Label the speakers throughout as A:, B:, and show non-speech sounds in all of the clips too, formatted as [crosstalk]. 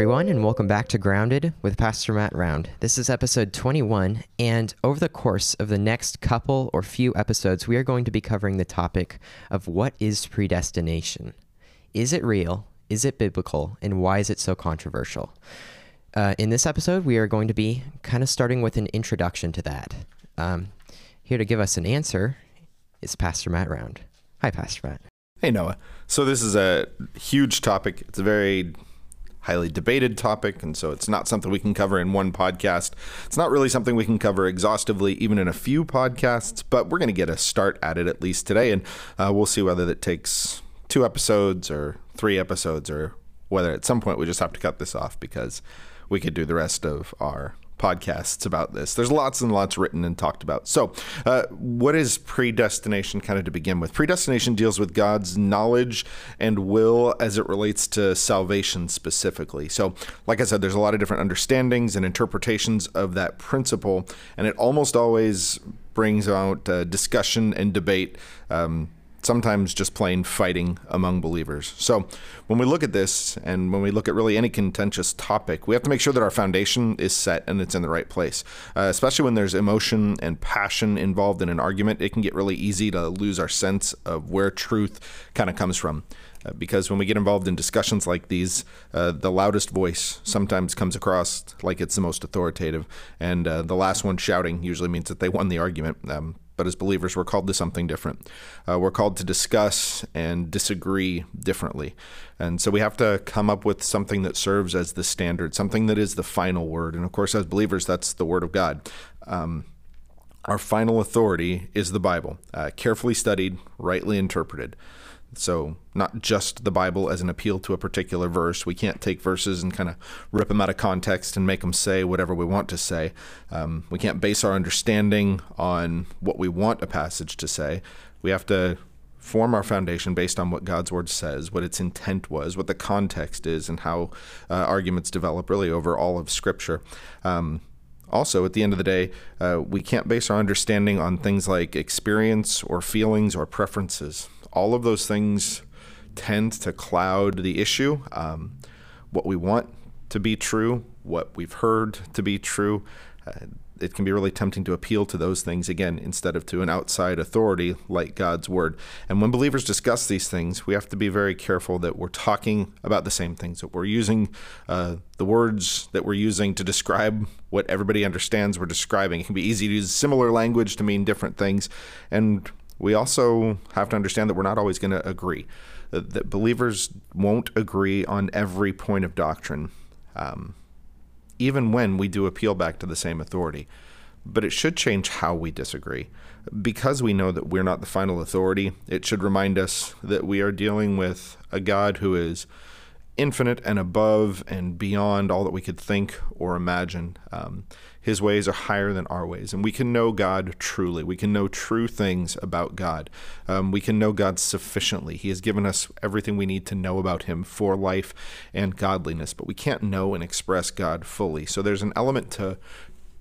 A: everyone, and welcome back to Grounded with Pastor Matt Round. This is episode 21, and over the course of the next couple or few episodes, we are going to be covering the topic of what is predestination. Is it real? Is it biblical? And why is it so controversial? Uh, in this episode, we are going to be kind of starting with an introduction to that. Um, here to give us an answer is Pastor Matt Round. Hi, Pastor Matt.
B: Hey, Noah. So, this is a huge topic. It's a very highly debated topic, and so it's not something we can cover in one podcast. It's not really something we can cover exhaustively, even in a few podcasts, but we're going to get a start at it at least today, and uh, we'll see whether that takes two episodes or three episodes, or whether at some point we just have to cut this off because we could do the rest of our podcasts about this. There's lots and lots written and talked about. So, uh, what is predestination kind of to begin with? Predestination deals with God's knowledge and will as it relates to salvation specifically. So, like I said, there's a lot of different understandings and interpretations of that principle, and it almost always brings out uh, discussion and debate. Um, sometimes just plain fighting among believers. So, when we look at this and when we look at really any contentious topic, we have to make sure that our foundation is set and it's in the right place. Uh, especially when there's emotion and passion involved in an argument, it can get really easy to lose our sense of where truth kind of comes from. Uh, because when we get involved in discussions like these, uh, the loudest voice sometimes comes across like it's the most authoritative, and uh, the last one shouting usually means that they won the argument. Um, but as believers, we're called to something different. Uh, we're called to discuss and disagree differently. And so we have to come up with something that serves as the standard, something that is the final word. And of course, as believers, that's the word of God. Um, our final authority is the Bible, uh, carefully studied, rightly interpreted. So, not just the Bible as an appeal to a particular verse. We can't take verses and kind of rip them out of context and make them say whatever we want to say. Um, we can't base our understanding on what we want a passage to say. We have to form our foundation based on what God's word says, what its intent was, what the context is, and how uh, arguments develop really over all of Scripture. Um, also, at the end of the day, uh, we can't base our understanding on things like experience or feelings or preferences all of those things tend to cloud the issue. Um, what we want to be true, what we've heard to be true, uh, it can be really tempting to appeal to those things again instead of to an outside authority like God's word. And when believers discuss these things, we have to be very careful that we're talking about the same things, that we're using uh, the words that we're using to describe what everybody understands we're describing. It can be easy to use similar language to mean different things. And we also have to understand that we're not always going to agree. That, that, believers won't agree on every point of doctrine, um, even when we do appeal back to the same authority. But it should change how we disagree. Because we know that we're not the final authority, it should remind us that we are dealing with a God who is infinite and above and beyond all that we could think or imagine. Um, his ways are higher than our ways, and we can know God truly. We can know true things about God. Um, we can know God sufficiently. He has given us everything we need to know about Him for life and godliness, but we can't know and express God fully. So there's an element to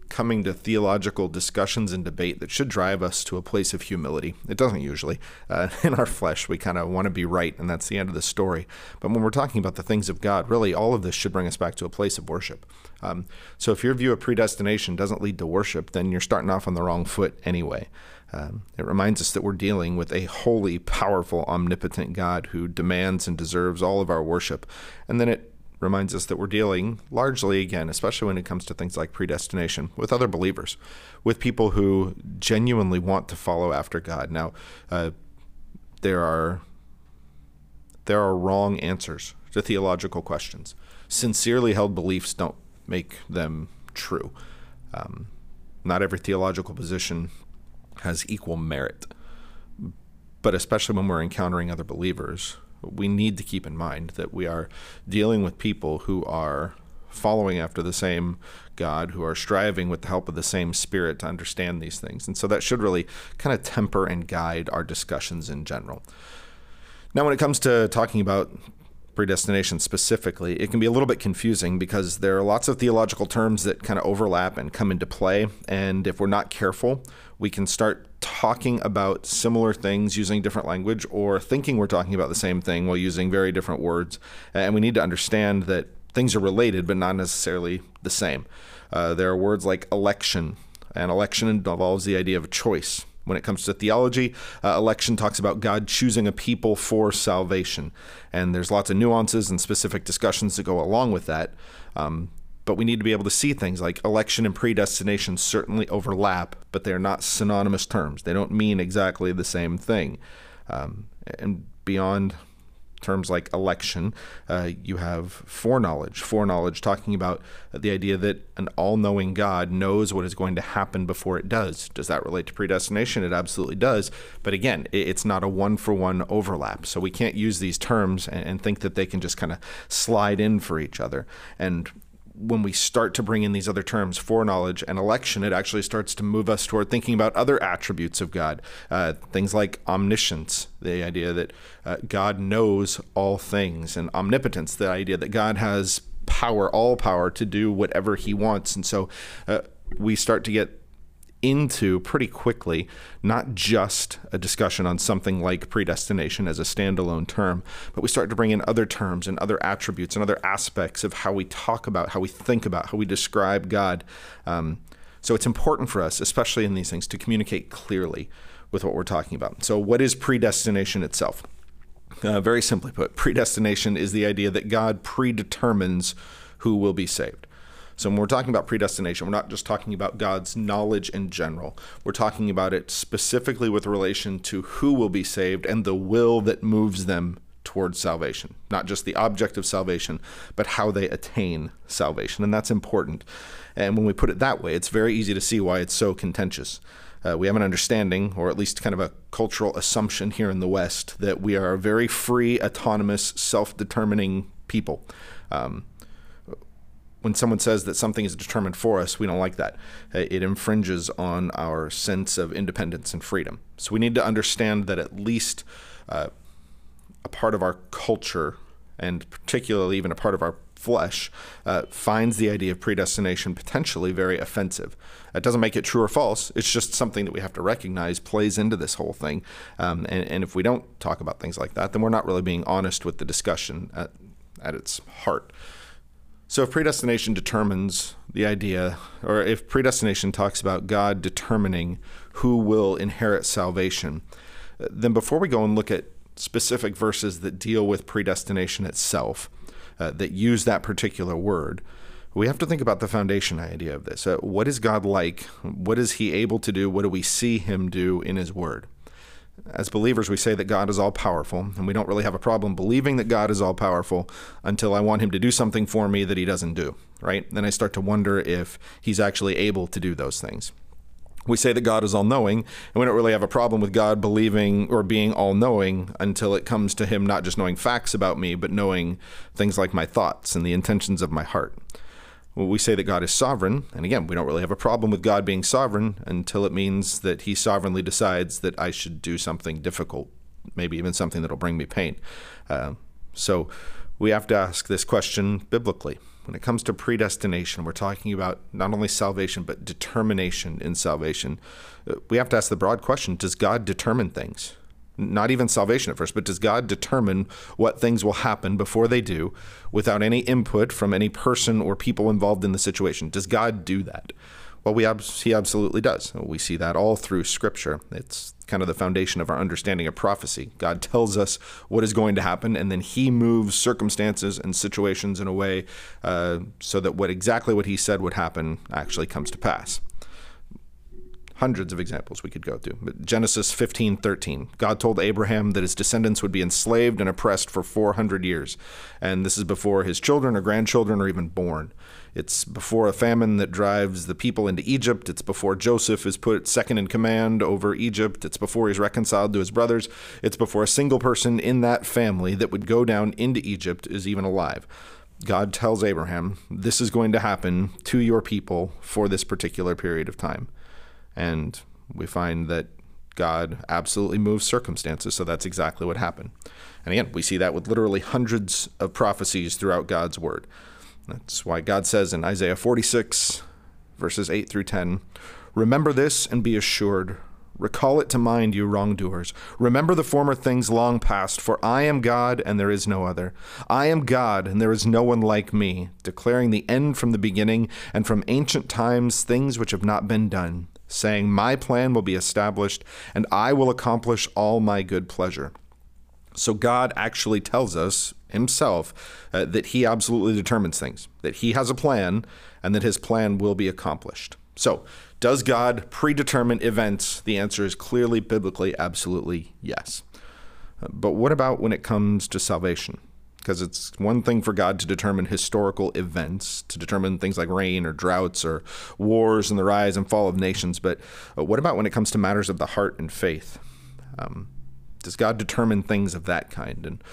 B: coming to theological discussions and debate that should drive us to a place of humility. It doesn't usually. Uh, [laughs] in our flesh, we kind of want to be right, and that's the end of the story. But when we're talking about the things of God, really, all of this should bring us back to a place of worship. Um, so if your view of predestination doesn't lead to worship, then you're starting off on the wrong foot anyway. Um, it reminds us that we're dealing with a holy, powerful, omnipotent God who demands and deserves all of our worship. And then it reminds us that we're dealing largely, again, especially when it comes to things like predestination, with other believers, with people who genuinely want to follow after God. Now, uh, there are there are wrong answers to theological questions. Sincerely held beliefs don't make them true. Um, not every theological position has equal merit, but especially when we're encountering other believers we need to keep in mind that we are dealing with people who are following after the same God, who are striving with the help of the same Spirit to understand these things. And so that should really kind of temper and guide our discussions in general. Now, when it comes to talking about predestination specifically, it can be a little bit confusing because there are lots of theological terms that kind of overlap and come into play. And if we're not careful, we can start talking about similar things using different language or thinking we're talking about the same thing while using very different words. And we need to understand that things are related, but not necessarily the same. Uh, there are words like election, and election involves the idea of a choice. When it comes to theology, uh, election talks about God choosing a people for salvation. And there's lots of nuances and specific discussions that go along with that. Um, but we need to be able to see things like election and predestination certainly overlap, but they're not synonymous terms. They don't mean exactly the same thing. Um, and beyond terms like election, uh, you have foreknowledge. Foreknowledge talking about the idea that an all knowing God knows what is going to happen before it does. Does that relate to predestination? It absolutely does. But again, it's not a one for one overlap. So we can't use these terms and, and think that they can just kind of slide in for each other. And when we start to bring in these other terms, foreknowledge and election, it actually starts to move us toward thinking about other attributes of God. Uh, things like omniscience, the idea that uh, God knows all things, and omnipotence, the idea that God has power, all power to do whatever he wants. And so uh, we start to get into pretty quickly not just a discussion on something like predestination as a standalone term, but we start to bring in other terms and other attributes and other aspects of how we talk about, how we think about, how we describe God. Um, so it's important for us, especially in these things, to communicate clearly with what we're talking about. So, what is predestination itself? Uh, very simply put, predestination is the idea that God predetermines who will be saved. So when we're talking about predestination, we're not just talking about God's knowledge in general. We're talking about it specifically with relation to who will be saved and the will that moves them towards salvation. Not just the object of salvation, but how they attain salvation. And that's important. And when we put it that way, it's very easy to see why it's so contentious. Uh, we have an understanding, or at least kind of a cultural assumption here in the West, that we are a very free, autonomous, self determining people. Um, when someone says that something is determined for us, we don't like that. Uh, it infringes on our sense of independence and freedom. So we need to understand that at least uh, a part of our culture, and particularly even a part of our flesh, uh, finds the idea of predestination potentially very offensive. It doesn't make it true or false. It's just something that we have to recognize plays into this whole thing. Um, and, and, if we don't talk about things like that, then we're not really being honest with the discussion at, at its heart. So, if predestination determines the idea, or if predestination talks about God determining who will inherit salvation, then before we go and look at specific verses that deal with predestination itself, uh, that use that particular word, we have to think about the foundation idea of this. Uh, what is God like? What is he able to do? What do we see him do in his word? As believers, we say that God is all powerful, and we don't really have a problem believing that God is all powerful until I want Him to do something for me that He doesn't do, right? Then I start to wonder if He's actually able to do those things. We say that God is all knowing, and we don't really have a problem with God believing or being all knowing until it comes to Him not just knowing facts about me, but knowing things like my thoughts and the intentions of my heart. Well, we say that God is sovereign, and again, we don't really have a problem with God being sovereign until it means that He sovereignly decides that I should do something difficult, maybe even something that'll bring me pain. Uh, so we have to ask this question biblically. When it comes to predestination, we're talking about not only salvation, but determination in salvation. Uh, we have to ask the broad question Does God determine things? Not even salvation at first, but does God determine what things will happen before they do without any input from any person or people involved in the situation? Does God do that? Well, we ab- he absolutely does. We see that all through Scripture. It's kind of the foundation of our understanding of prophecy. God tells us what is going to happen, and then He moves circumstances and situations in a way uh, so that what exactly what He said would happen actually comes to pass hundreds of examples we could go through. But Genesis 15, 13. God told Abraham that his descendants would be enslaved and oppressed for 400 years. And this is before his children or grandchildren are even born. It's before a famine that drives the people into Egypt. It's before Joseph is put second in command over Egypt. It's before he's reconciled to his brothers. It's before a single person in that family that would go down into Egypt is even alive. God tells Abraham, This is going to happen to your people for this particular period of time. And we find that God absolutely moves circumstances, so that's exactly what happened. And again, we see that with literally hundreds of prophecies throughout God's word. That's why God says in Isaiah 46, verses 8 through 10, Remember this and be assured. Recall it to mind, you wrongdoers. Remember the former things long past, for I am God and there is no other. I am God and there is no one like me, declaring the end from the beginning and from ancient times things which have not been done, saying, My plan will be established and I will accomplish all my good pleasure. So God actually tells us himself uh, that he absolutely determines things, that he has a plan, and that his plan will be accomplished. So, does God predetermine events? The answer is clearly, biblically, absolutely yes. Uh, but what about when it comes to salvation? Because it's one thing for God to determine historical events, to determine things like rain or droughts or wars and the rise and fall of nations. But uh, what about when it comes to matters of the heart and faith? Um, does God determine things of that kind? And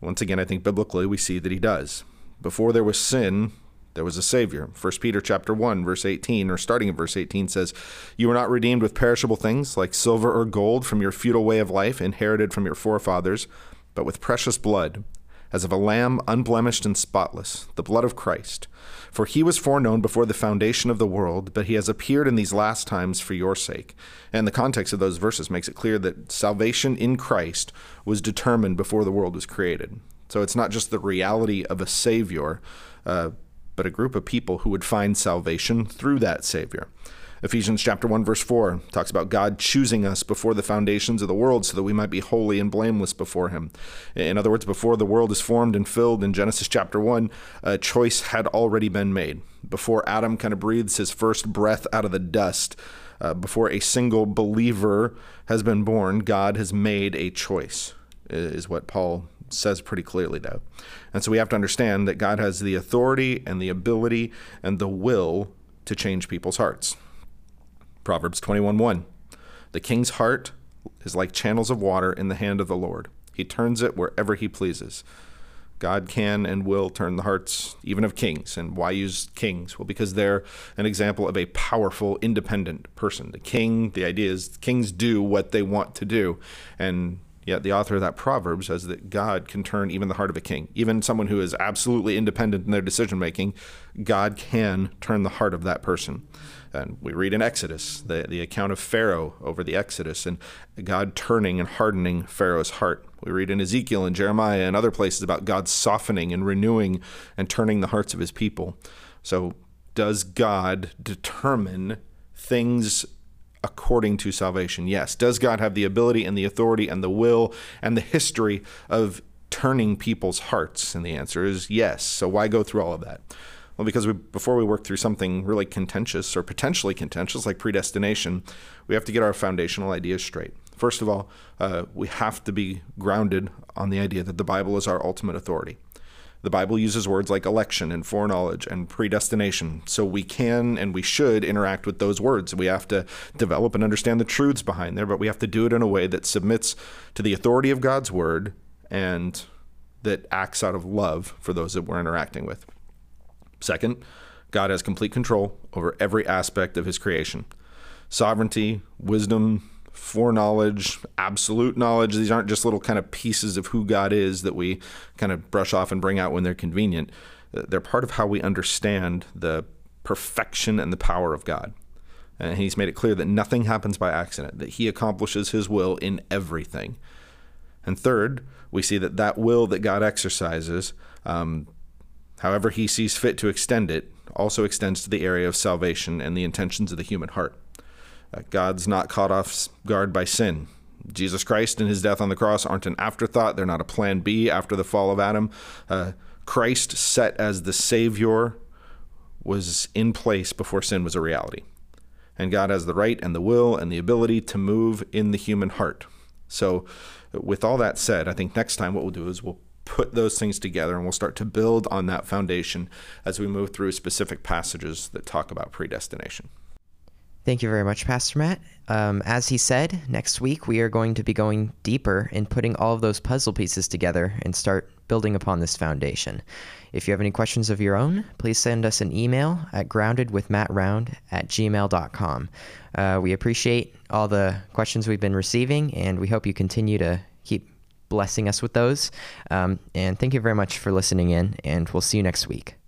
B: once again, I think biblically we see that he does. Before there was sin, there was a savior. 1 Peter chapter 1 verse 18 or starting in verse 18 says, "You were not redeemed with perishable things like silver or gold from your futile way of life inherited from your forefathers, but with precious blood, as of a lamb unblemished and spotless, the blood of Christ. For he was foreknown before the foundation of the world, but he has appeared in these last times for your sake. And the context of those verses makes it clear that salvation in Christ was determined before the world was created. So it's not just the reality of a Savior, uh, but a group of people who would find salvation through that Savior. Ephesians chapter 1 verse 4 talks about God choosing us before the foundations of the world so that we might be holy and blameless before him. In other words, before the world is formed and filled in Genesis chapter 1, a choice had already been made. Before Adam kind of breathes his first breath out of the dust, uh, before a single believer has been born, God has made a choice, is what Paul says pretty clearly, though. And so we have to understand that God has the authority and the ability and the will to change people's hearts. Proverbs 21:1. The king's heart is like channels of water in the hand of the Lord. He turns it wherever he pleases. God can and will turn the hearts even of kings. And why use kings? Well, because they're an example of a powerful, independent person. The king, the idea is kings do what they want to do. And Yet the author of that proverb says that God can turn even the heart of a king, even someone who is absolutely independent in their decision making. God can turn the heart of that person. And we read in Exodus the, the account of Pharaoh over the Exodus and God turning and hardening Pharaoh's heart. We read in Ezekiel and Jeremiah and other places about God softening and renewing and turning the hearts of his people. So, does God determine things according to salvation? Yes. Does God have the ability and the authority and the will and the history of turning people's hearts? And the answer is yes. So why go through all of that? Well, because we, before we work through something really contentious or potentially contentious like predestination, we have to get our foundational ideas straight. First of all, uh, we have to be grounded on the idea that the Bible is our ultimate authority. The Bible uses words like election and foreknowledge and predestination. So we can and we should interact with those words. We have to develop and understand the truths behind there, but we have to do it in a way that submits to the authority of God's word and that acts out of love for those that we're interacting with. Second, God has complete control over every aspect of his creation. Sovereignty, wisdom, foreknowledge, absolute knowledge. These aren't just little kind of pieces of who God is that we kind of brush off and bring out when they're convenient. They're part of how we understand the perfection and the power of God. And he's made it clear that nothing happens by accident, that he accomplishes his will in everything. And third, we see that that will that God exercises, um, however he sees fit to extend it, also extends to the area of salvation and the intentions of the human heart. Uh, God's not caught off guard by sin. Jesus Christ and his death on the cross aren't an afterthought. They're not a plan B after the fall of Adam. Uh, Christ, set as the Savior, was in place before sin was a reality. And God has the right and the will and the ability to move in the human heart. So, with all that said, I think next time what we'll do is we'll put those things together and we'll start to build on that foundation as we move through specific passages that talk about predestination.
A: Thank you very much, Pastor Matt. Um, as he said, next week we are going to be going deeper in putting all of those puzzle pieces together and start building upon this foundation. If you have any questions of your own, please send us an email at groundedwithmattround at gmail.com. Uh, we appreciate all the questions we've been receiving, and we hope you continue to blessing us with those. Um, and thank you very much for listening in, and we'll see you next week.